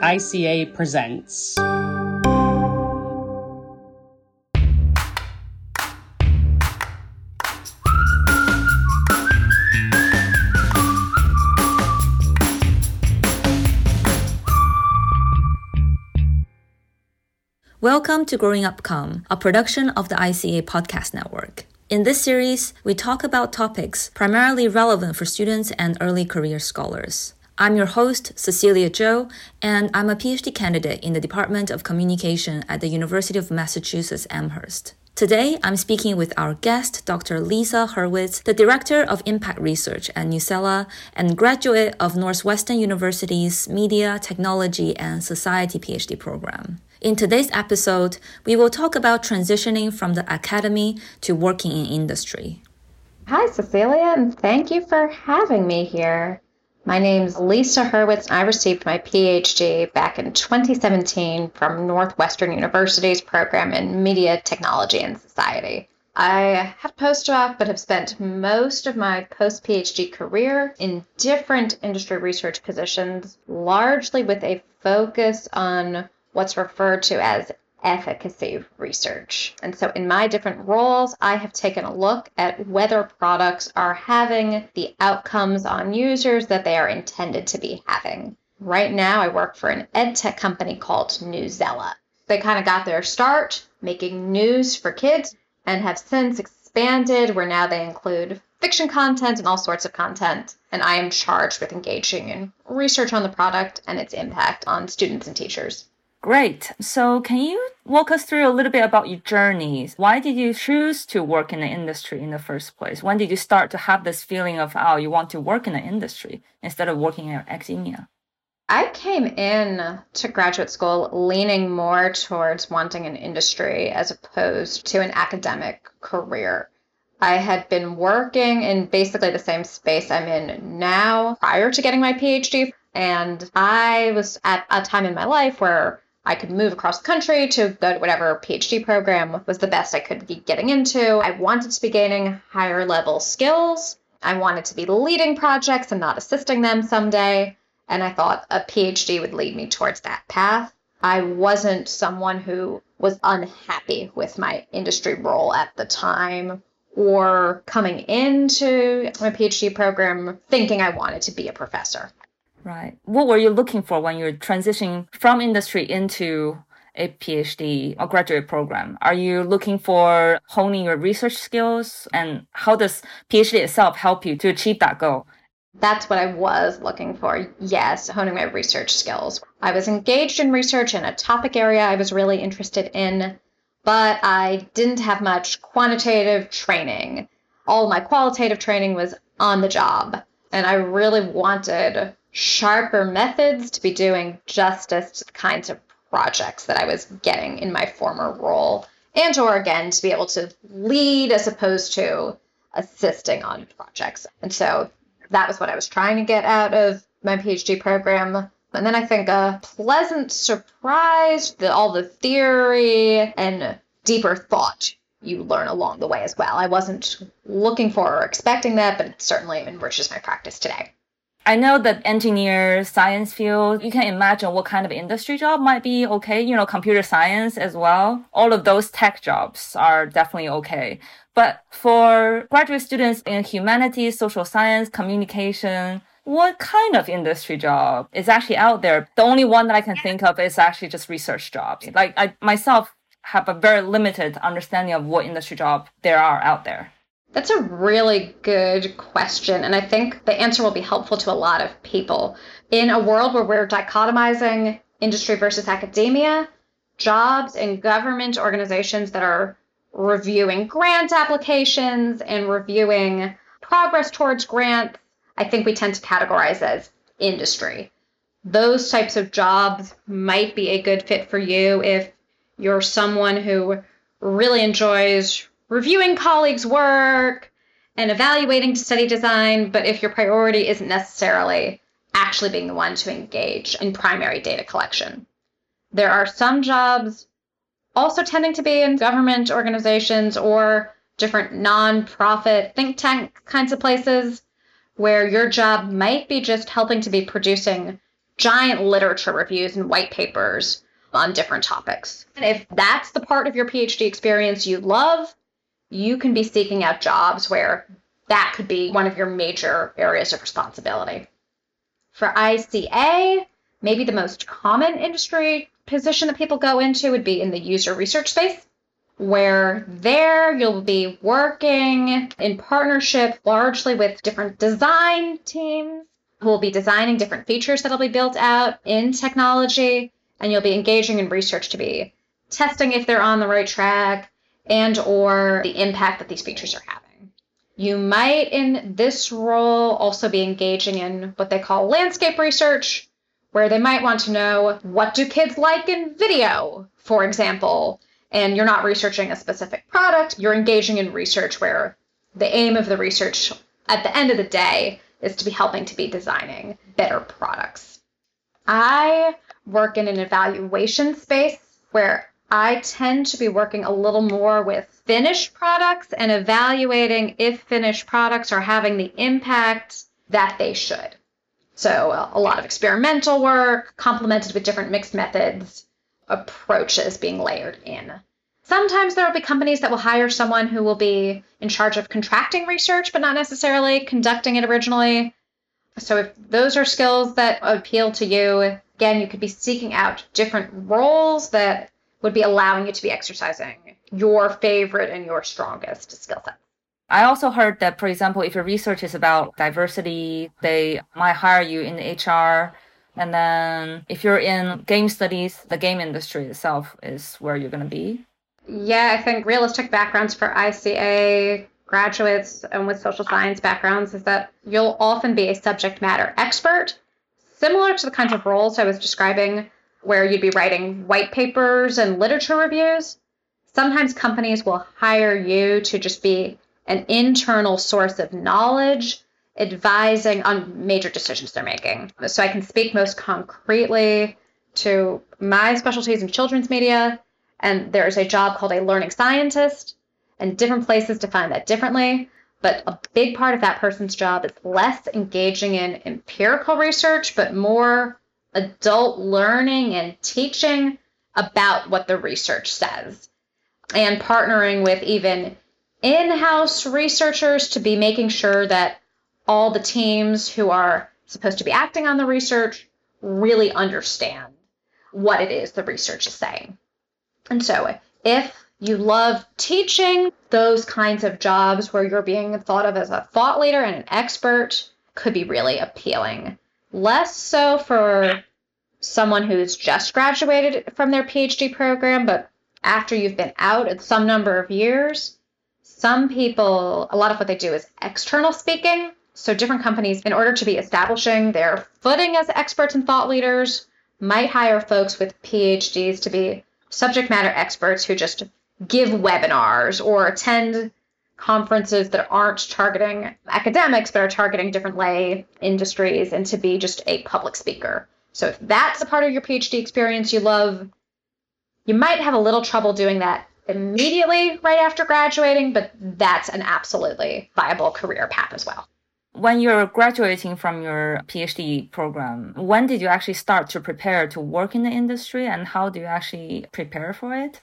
ICA presents. Welcome to Growing Up Comm, a production of the ICA Podcast Network. In this series, we talk about topics primarily relevant for students and early career scholars. I'm your host, Cecilia Zhou, and I'm a PhD candidate in the Department of Communication at the University of Massachusetts Amherst. Today, I'm speaking with our guest, Dr. Lisa Hurwitz, the Director of Impact Research at Newsela and graduate of Northwestern University's Media, Technology, and Society PhD program. In today's episode, we will talk about transitioning from the academy to working in industry. Hi, Cecilia, and thank you for having me here. My name's Lisa Hurwitz, and I received my PhD back in 2017 from Northwestern University's program in Media, Technology, and Society. I had a postdoc, but have spent most of my post PhD career in different industry research positions, largely with a focus on what's referred to as efficacy research. And so, in my different roles, I have taken a look at whether products are having the outcomes on users that they are intended to be having. Right now, I work for an ed tech company called Newsela. They kind of got their start making news for kids and have since expanded where now they include fiction content and all sorts of content. And I am charged with engaging in research on the product and its impact on students and teachers. Great. So, can you walk us through a little bit about your journeys? Why did you choose to work in the industry in the first place? When did you start to have this feeling of, oh, you want to work in the industry instead of working in academia? I came in to graduate school leaning more towards wanting an industry as opposed to an academic career. I had been working in basically the same space I'm in now prior to getting my PhD. And I was at a time in my life where I could move across the country to go to whatever PhD program was the best I could be getting into. I wanted to be gaining higher level skills. I wanted to be leading projects and not assisting them someday. And I thought a PhD would lead me towards that path. I wasn't someone who was unhappy with my industry role at the time or coming into my PhD program thinking I wanted to be a professor. Right. What were you looking for when you're transitioning from industry into a PhD or graduate program? Are you looking for honing your research skills? And how does PhD itself help you to achieve that goal? That's what I was looking for. Yes, honing my research skills. I was engaged in research in a topic area I was really interested in, but I didn't have much quantitative training. All my qualitative training was on the job. And I really wanted sharper methods to be doing justice to the kinds of projects that I was getting in my former role, and or again to be able to lead as opposed to assisting on projects. And so that was what I was trying to get out of my PhD program. And then I think a pleasant surprise that all the theory and deeper thought you learn along the way as well. I wasn't looking for or expecting that, but it certainly enriches my practice today. I know that engineer science field, you can imagine what kind of industry job might be okay. You know, computer science as well. All of those tech jobs are definitely okay. But for graduate students in humanities, social science, communication, what kind of industry job is actually out there? The only one that I can think of is actually just research jobs. Like I myself have a very limited understanding of what industry job there are out there. That's a really good question. And I think the answer will be helpful to a lot of people. In a world where we're dichotomizing industry versus academia, jobs in government organizations that are reviewing grant applications and reviewing progress towards grants, I think we tend to categorize as industry. Those types of jobs might be a good fit for you if you're someone who really enjoys reviewing colleagues' work and evaluating study design, but if your priority isn't necessarily actually being the one to engage in primary data collection. There are some jobs also tending to be in government organizations or different nonprofit think tank kinds of places where your job might be just helping to be producing giant literature reviews and white papers on different topics. And if that's the part of your PhD experience you love, you can be seeking out jobs where that could be one of your major areas of responsibility. For ICA, maybe the most common industry position that people go into would be in the user research space, where there you'll be working in partnership largely with different design teams who will be designing different features that'll be built out in technology, and you'll be engaging in research to be testing if they're on the right track and or the impact that these features are having. You might, in this role, also be engaging in what they call landscape research, where they might want to know what do kids like in video, for example, and you're not researching a specific product, you're engaging in research where the aim of the research at the end of the day is to be helping to be designing better products. I work in an evaluation space where I tend to be working a little more with finished products and evaluating if finished products are having the impact that they should. So, uh, a lot of experimental work, complemented with different mixed methods approaches being layered in. Sometimes there will be companies that will hire someone who will be in charge of contracting research, but not necessarily conducting it originally. So, if those are skills that appeal to you, again, you could be seeking out different roles that would be allowing you to be exercising your favorite and your strongest skill set. I also heard that, for example, if your research is about diversity, they might hire you in the HR. And then if you're in game studies, the game industry itself is where you're going to be. Yeah, I think realistic backgrounds for ICA graduates and with social science backgrounds is that you'll often be a subject matter expert, similar to the kinds of roles I was describing where you'd be writing white papers and literature reviews. Sometimes companies will hire you to just be an internal source of knowledge, advising on major decisions they're making. So I can speak most concretely to my specialties in children's media, and there's a job called a learning scientist, and different places define that differently. But a big part of that person's job is less engaging in empirical research, but more adult learning and teaching about what the research says and partnering with even in house researchers to be making sure that all the teams who are supposed to be acting on the research really understand what it is the research is saying. And so, if you love teaching, those kinds of jobs where you're being thought of as a thought leader and an expert could be really appealing. Less so for someone who's just graduated from their PhD program, but after you've been out at some number of years, some people, a lot of what they do is external speaking. So, different companies, in order to be establishing their footing as experts and thought leaders, might hire folks with PhDs to be subject matter experts who just give webinars or attend conferences that aren't targeting academics but are targeting different lay industries and to be just a public speaker. So if that's a part of your PhD experience you love, you might have a little trouble doing that immediately right after graduating, but that's an absolutely viable career path as well. When you're graduating from your PhD program, when did you actually start to prepare to work in the industry and how do you actually prepare for it?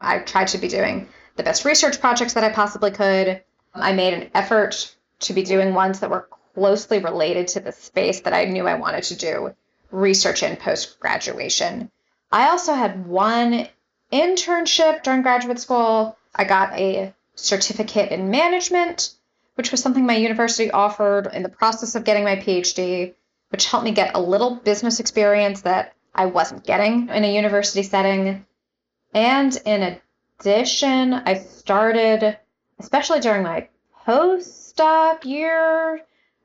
I tried to be doing the best research projects that I possibly could. I made an effort to be doing ones that were closely related to the space that I knew I wanted to do research in post graduation. I also had one internship during graduate school. I got a certificate in management, which was something my university offered in the process of getting my PhD, which helped me get a little business experience that I wasn't getting in a university setting. And in addition, I started, especially during my postdoc year,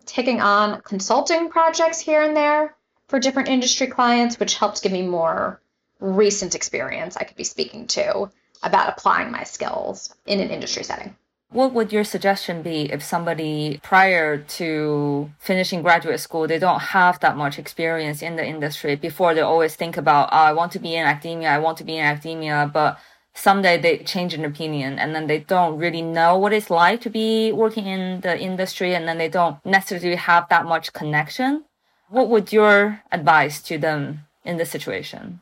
taking on consulting projects here and there for different industry clients, which helped give me more recent experience I could be speaking to about applying my skills in an industry setting. What would your suggestion be if somebody prior to finishing graduate school, they don't have that much experience in the industry before they always think about, oh, I want to be in academia, I want to be in academia, but someday they change an opinion and then they don't really know what it's like to be working in the industry and then they don't necessarily have that much connection What would your advice to them in this situation?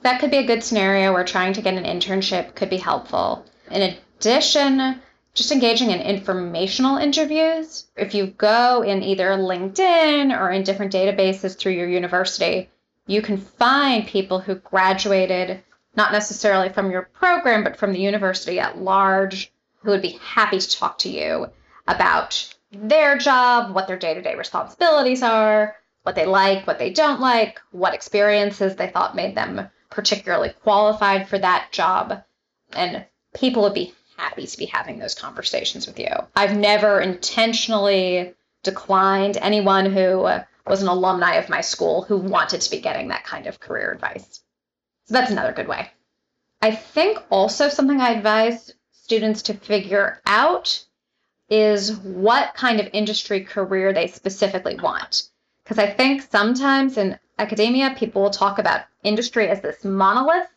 That could be a good scenario where trying to get an internship could be helpful. In addition, just engaging in informational interviews. If you go in either LinkedIn or in different databases through your university, you can find people who graduated not necessarily from your program, but from the university at large, who would be happy to talk to you about their job, what their day to day responsibilities are, what they like, what they don't like, what experiences they thought made them particularly qualified for that job. And people would be happy to be having those conversations with you. I've never intentionally declined anyone who was an alumni of my school who wanted to be getting that kind of career advice. So that's another good way. I think also something I advise students to figure out is what kind of industry career they specifically want. Because I think sometimes in academia, people will talk about industry as this monolith,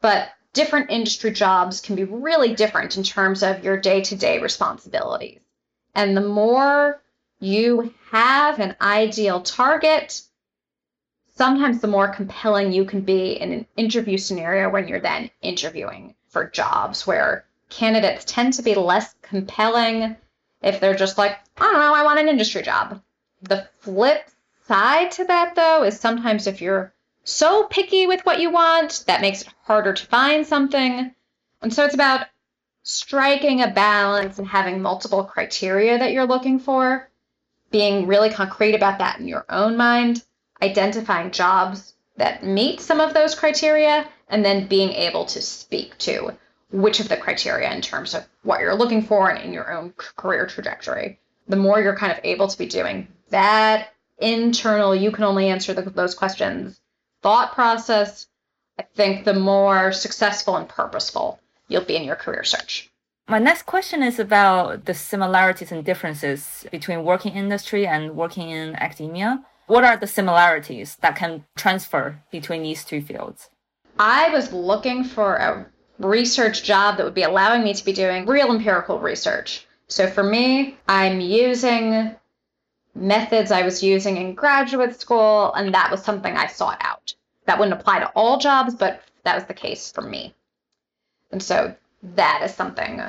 but different industry jobs can be really different in terms of your day to day responsibilities. And the more you have an ideal target, sometimes the more compelling you can be in an interview scenario when you're then interviewing for jobs where candidates tend to be less compelling if they're just like, I don't know, I want an industry job. The flip side to that, though, is sometimes if you're so picky with what you want, that makes it harder to find something. And so it's about striking a balance and having multiple criteria that you're looking for, being really concrete about that in your own mind, identifying jobs that meet some of those criteria, and then being able to speak to which of the criteria in terms of what you're looking for and in your own career trajectory. The more you're kind of able to be doing that internal, you can only answer the, those questions thought process, I think the more successful and purposeful you'll be in your career search. My next question is about the similarities and differences between working industry and working in academia. What are the similarities that can transfer between these two fields? I was looking for a research job that would be allowing me to be doing real empirical research. So for me, I'm using methods I was using in graduate school, and that was something I sought out. That wouldn't apply to all jobs, but that was the case for me. And so that is something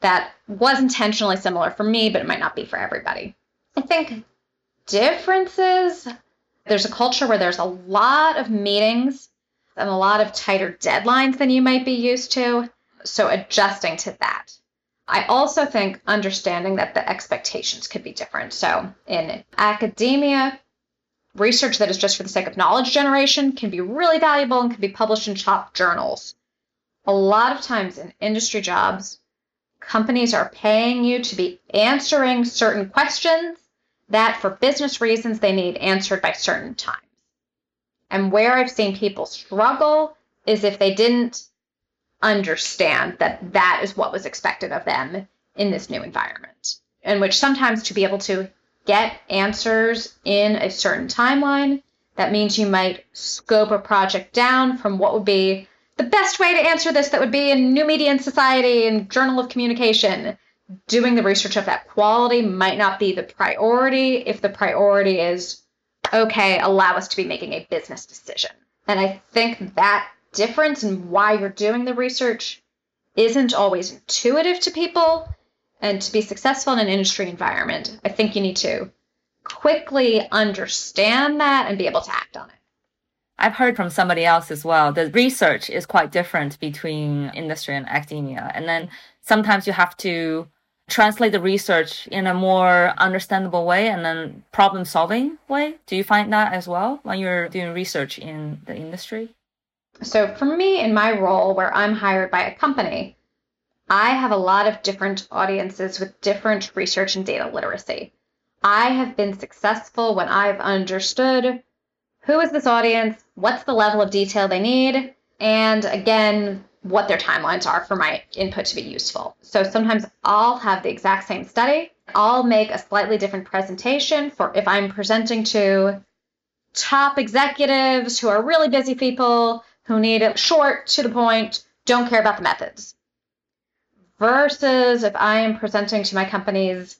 that was intentionally similar for me, but it might not be for everybody. I think differences there's a culture where there's a lot of meetings and a lot of tighter deadlines than you might be used to. So adjusting to that. I also think understanding that the expectations could be different. So in academia, research that is just for the sake of knowledge generation can be really valuable and can be published in top journals. A lot of times in industry jobs, companies are paying you to be answering certain questions that for business reasons they need answered by certain times. And where I've seen people struggle is if they didn't understand that that is what was expected of them in this new environment, in which sometimes to be able to get answers in a certain timeline, that means you might scope a project down from what would be the best way to answer this that would be in New Media and Society and Journal of Communication. Doing the research of that quality might not be the priority if the priority is, okay, allow us to be making a business decision. And I think that difference in why you're doing the research isn't always intuitive to people. And to be successful in an industry environment, I think you need to quickly understand that and be able to act on it. I've heard from somebody else as well. The research is quite different between industry and academia. And then sometimes you have to translate the research in a more understandable way and then problem solving way. Do you find that as well when you're doing research in the industry? So, for me, in my role where I'm hired by a company, I have a lot of different audiences with different research and data literacy. I have been successful when I've understood who is this audience, what's the level of detail they need, and again, what their timelines are for my input to be useful. So sometimes I'll have the exact same study. I'll make a slightly different presentation for if I'm presenting to top executives who are really busy people who need it short, to the point, don't care about the methods. Versus if I am presenting to my company's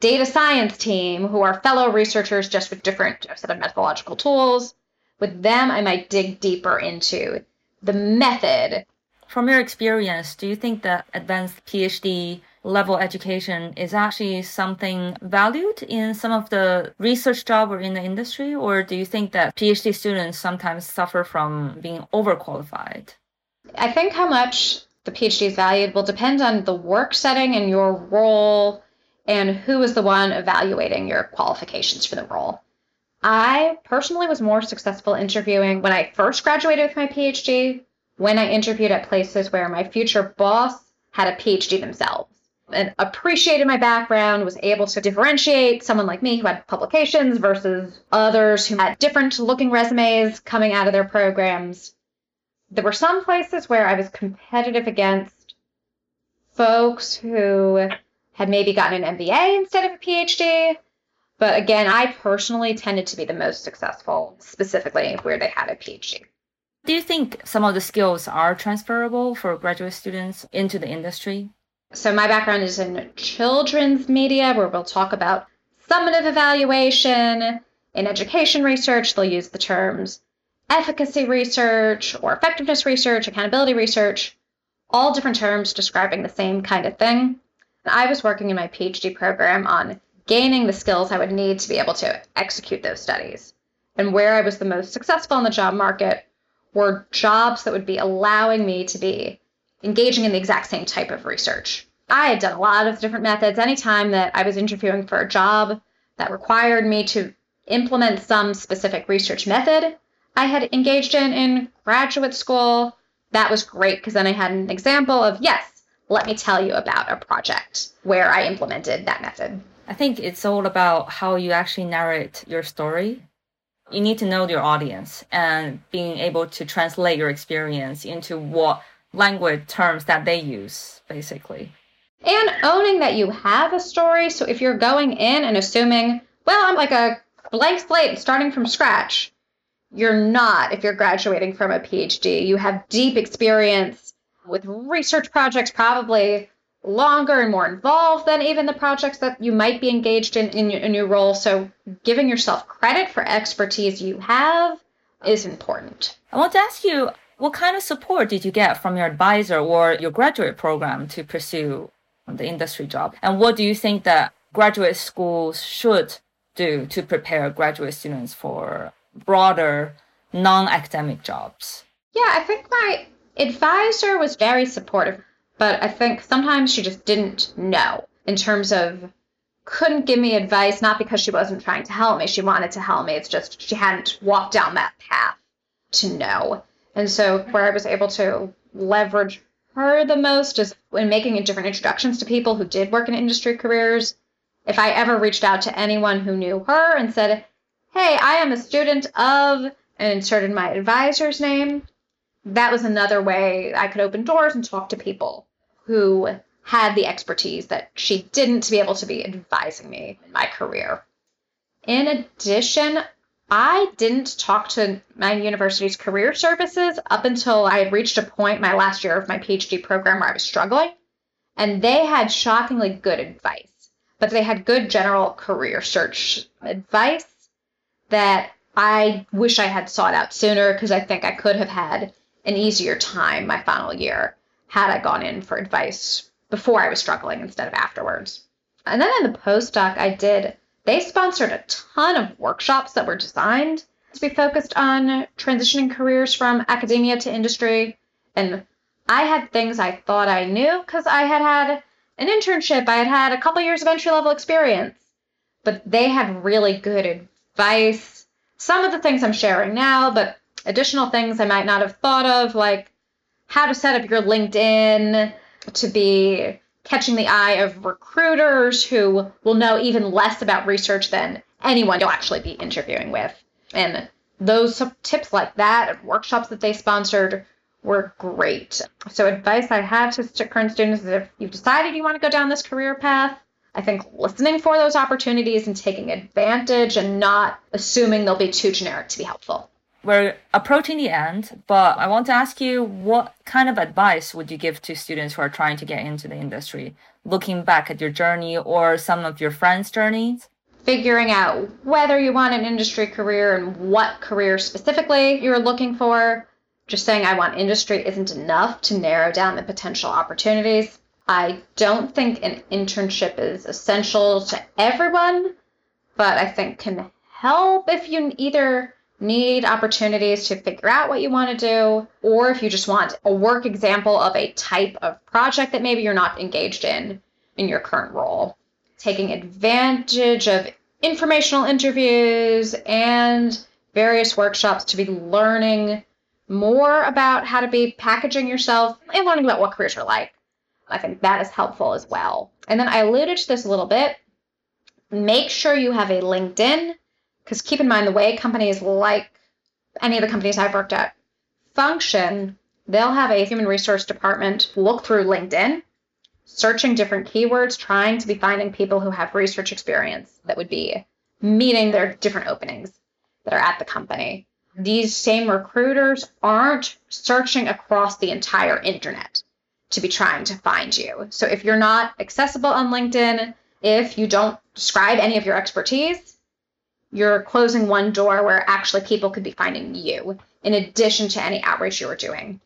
data science team who are fellow researchers just with different set of methodological tools. With them, I might dig deeper into the method. From your experience, do you think that advanced PhD level education is actually something valued in some of the research job or in the industry? Or do you think that PhD students sometimes suffer from being overqualified? I think how much the PhD is valued will depend on the work setting and your role and who is the one evaluating your qualifications for the role. I personally was more successful interviewing when I first graduated with my PhD, when I interviewed at places where my future boss had a PhD themselves and appreciated my background, was able to differentiate someone like me who had publications versus others who had different looking resumes coming out of their programs. There were some places where I was competitive against folks who had maybe gotten an MBA instead of a PhD. But again, I personally tended to be the most successful, specifically where they had a PhD. Do you think some of the skills are transferable for graduate students into the industry? So, my background is in children's media, where we'll talk about summative evaluation. In education research, they'll use the terms efficacy research or effectiveness research, accountability research, all different terms describing the same kind of thing. I was working in my PhD program on gaining the skills I would need to be able to execute those studies. And where I was the most successful in the job market were jobs that would be allowing me to be engaging in the exact same type of research. I had done a lot of different methods. Anytime that I was interviewing for a job that required me to implement some specific research method I had engaged in in graduate school, that was great because then I had an example of, yes, let me tell you about a project where I implemented that method. I think it's all about how you actually narrate your story. You need to know your audience and being able to translate your experience into what language terms that they use, basically. And owning that you have a story. So if you're going in and assuming, well, I'm like a blank slate starting from scratch, you're not if you're graduating from a PhD. You have deep experience with research projects, probably longer and more involved than even the projects that you might be engaged in in your, in your role. So giving yourself credit for expertise you have is important. I want to ask you, what kind of support did you get from your advisor or your graduate program to pursue the industry job? And what do you think that graduate schools should do to prepare graduate students for broader non-academic jobs? Yeah, I think my advisor was very supportive, but I think sometimes she just didn't know in terms of couldn't give me advice, not because she wasn't trying to help me. She wanted to help me. It's just she hadn't walked down that path to know. And so where I was able to leverage her the most is when making different introductions to people who did work in industry careers. If I ever reached out to anyone who knew her and said, Hey, I am a student of, and inserted my advisor's name, that was another way I could open doors and talk to people who had the expertise that she didn't to be able to be advising me in my career. In addition, I didn't talk to my university's career services up until I had reached a point my last year of my PhD program where I was struggling. And they had shockingly good advice, but they had good general career search advice that I wish I had sought out sooner because I think I could have had an easier time my final year had I gone in for advice before I was struggling instead of afterwards. And then in the postdoc, I did, they sponsored a ton of workshops that were designed to be focused on transitioning careers from academia to industry. And I had things I thought I knew because I had had an internship, I had had a couple years of entry level experience, but they had really good advice. Some of the things I'm sharing now, but additional things I might not have thought of, like how to set up your LinkedIn to be catching the eye of recruiters who will know even less about research than anyone you'll actually be interviewing with. And those tips like that workshops that they sponsored were great. So, advice I have to current students is if you've decided you want to go down this career path, I think listening for those opportunities and taking advantage and not assuming they'll be too generic to be helpful. We're approaching the end, but I want to ask you what kind of advice would you give to students who are trying to get into the industry, looking back at your journey or some of your friends' journeys? Figuring out whether you want an industry career and what career specifically you're looking for. Just saying I want industry isn't enough to narrow down the potential opportunities. I don't think an internship is essential to everyone, but I think can help if you either need opportunities to figure out what you want to do, or if you just want a work example of a type of project that maybe you're not engaged in in your current role. Taking advantage of informational interviews and various workshops to be learning more about how to be packaging yourself and learning about what careers are like. I think that is helpful as well. And then I alluded to this a little bit. Make sure you have a LinkedIn because keep in mind, the way companies like any of the companies I've worked at function, they'll have a human resource department look through LinkedIn, searching different keywords, trying to be finding people who have research experience that would be meeting their different openings that are at the company. These same recruiters aren't searching across the entire internet to be trying to find you. So if you're not accessible on LinkedIn, if you don't describe any of your expertise, you're closing one door where actually people could be finding you in addition to any outreach you were doing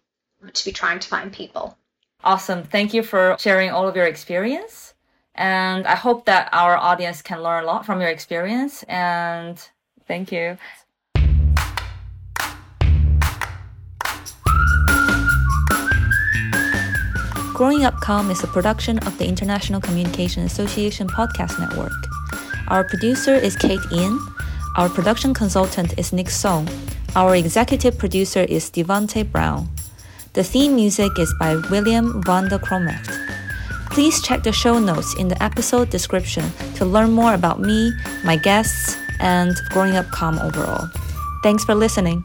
to be trying to find people. Awesome. Thank you for sharing all of your experience. And I hope that our audience can learn a lot from your experience. And thank you. Growing Up Comm is a production of the International Communication Association Podcast Network. Our producer is Kate In. Our production consultant is Nick Song. Our executive producer is DeVante Brown. The theme music is by William van der Kromecht. Please check the show notes in the episode description to learn more about me, my guests, and Growing Up Comm overall. Thanks for listening.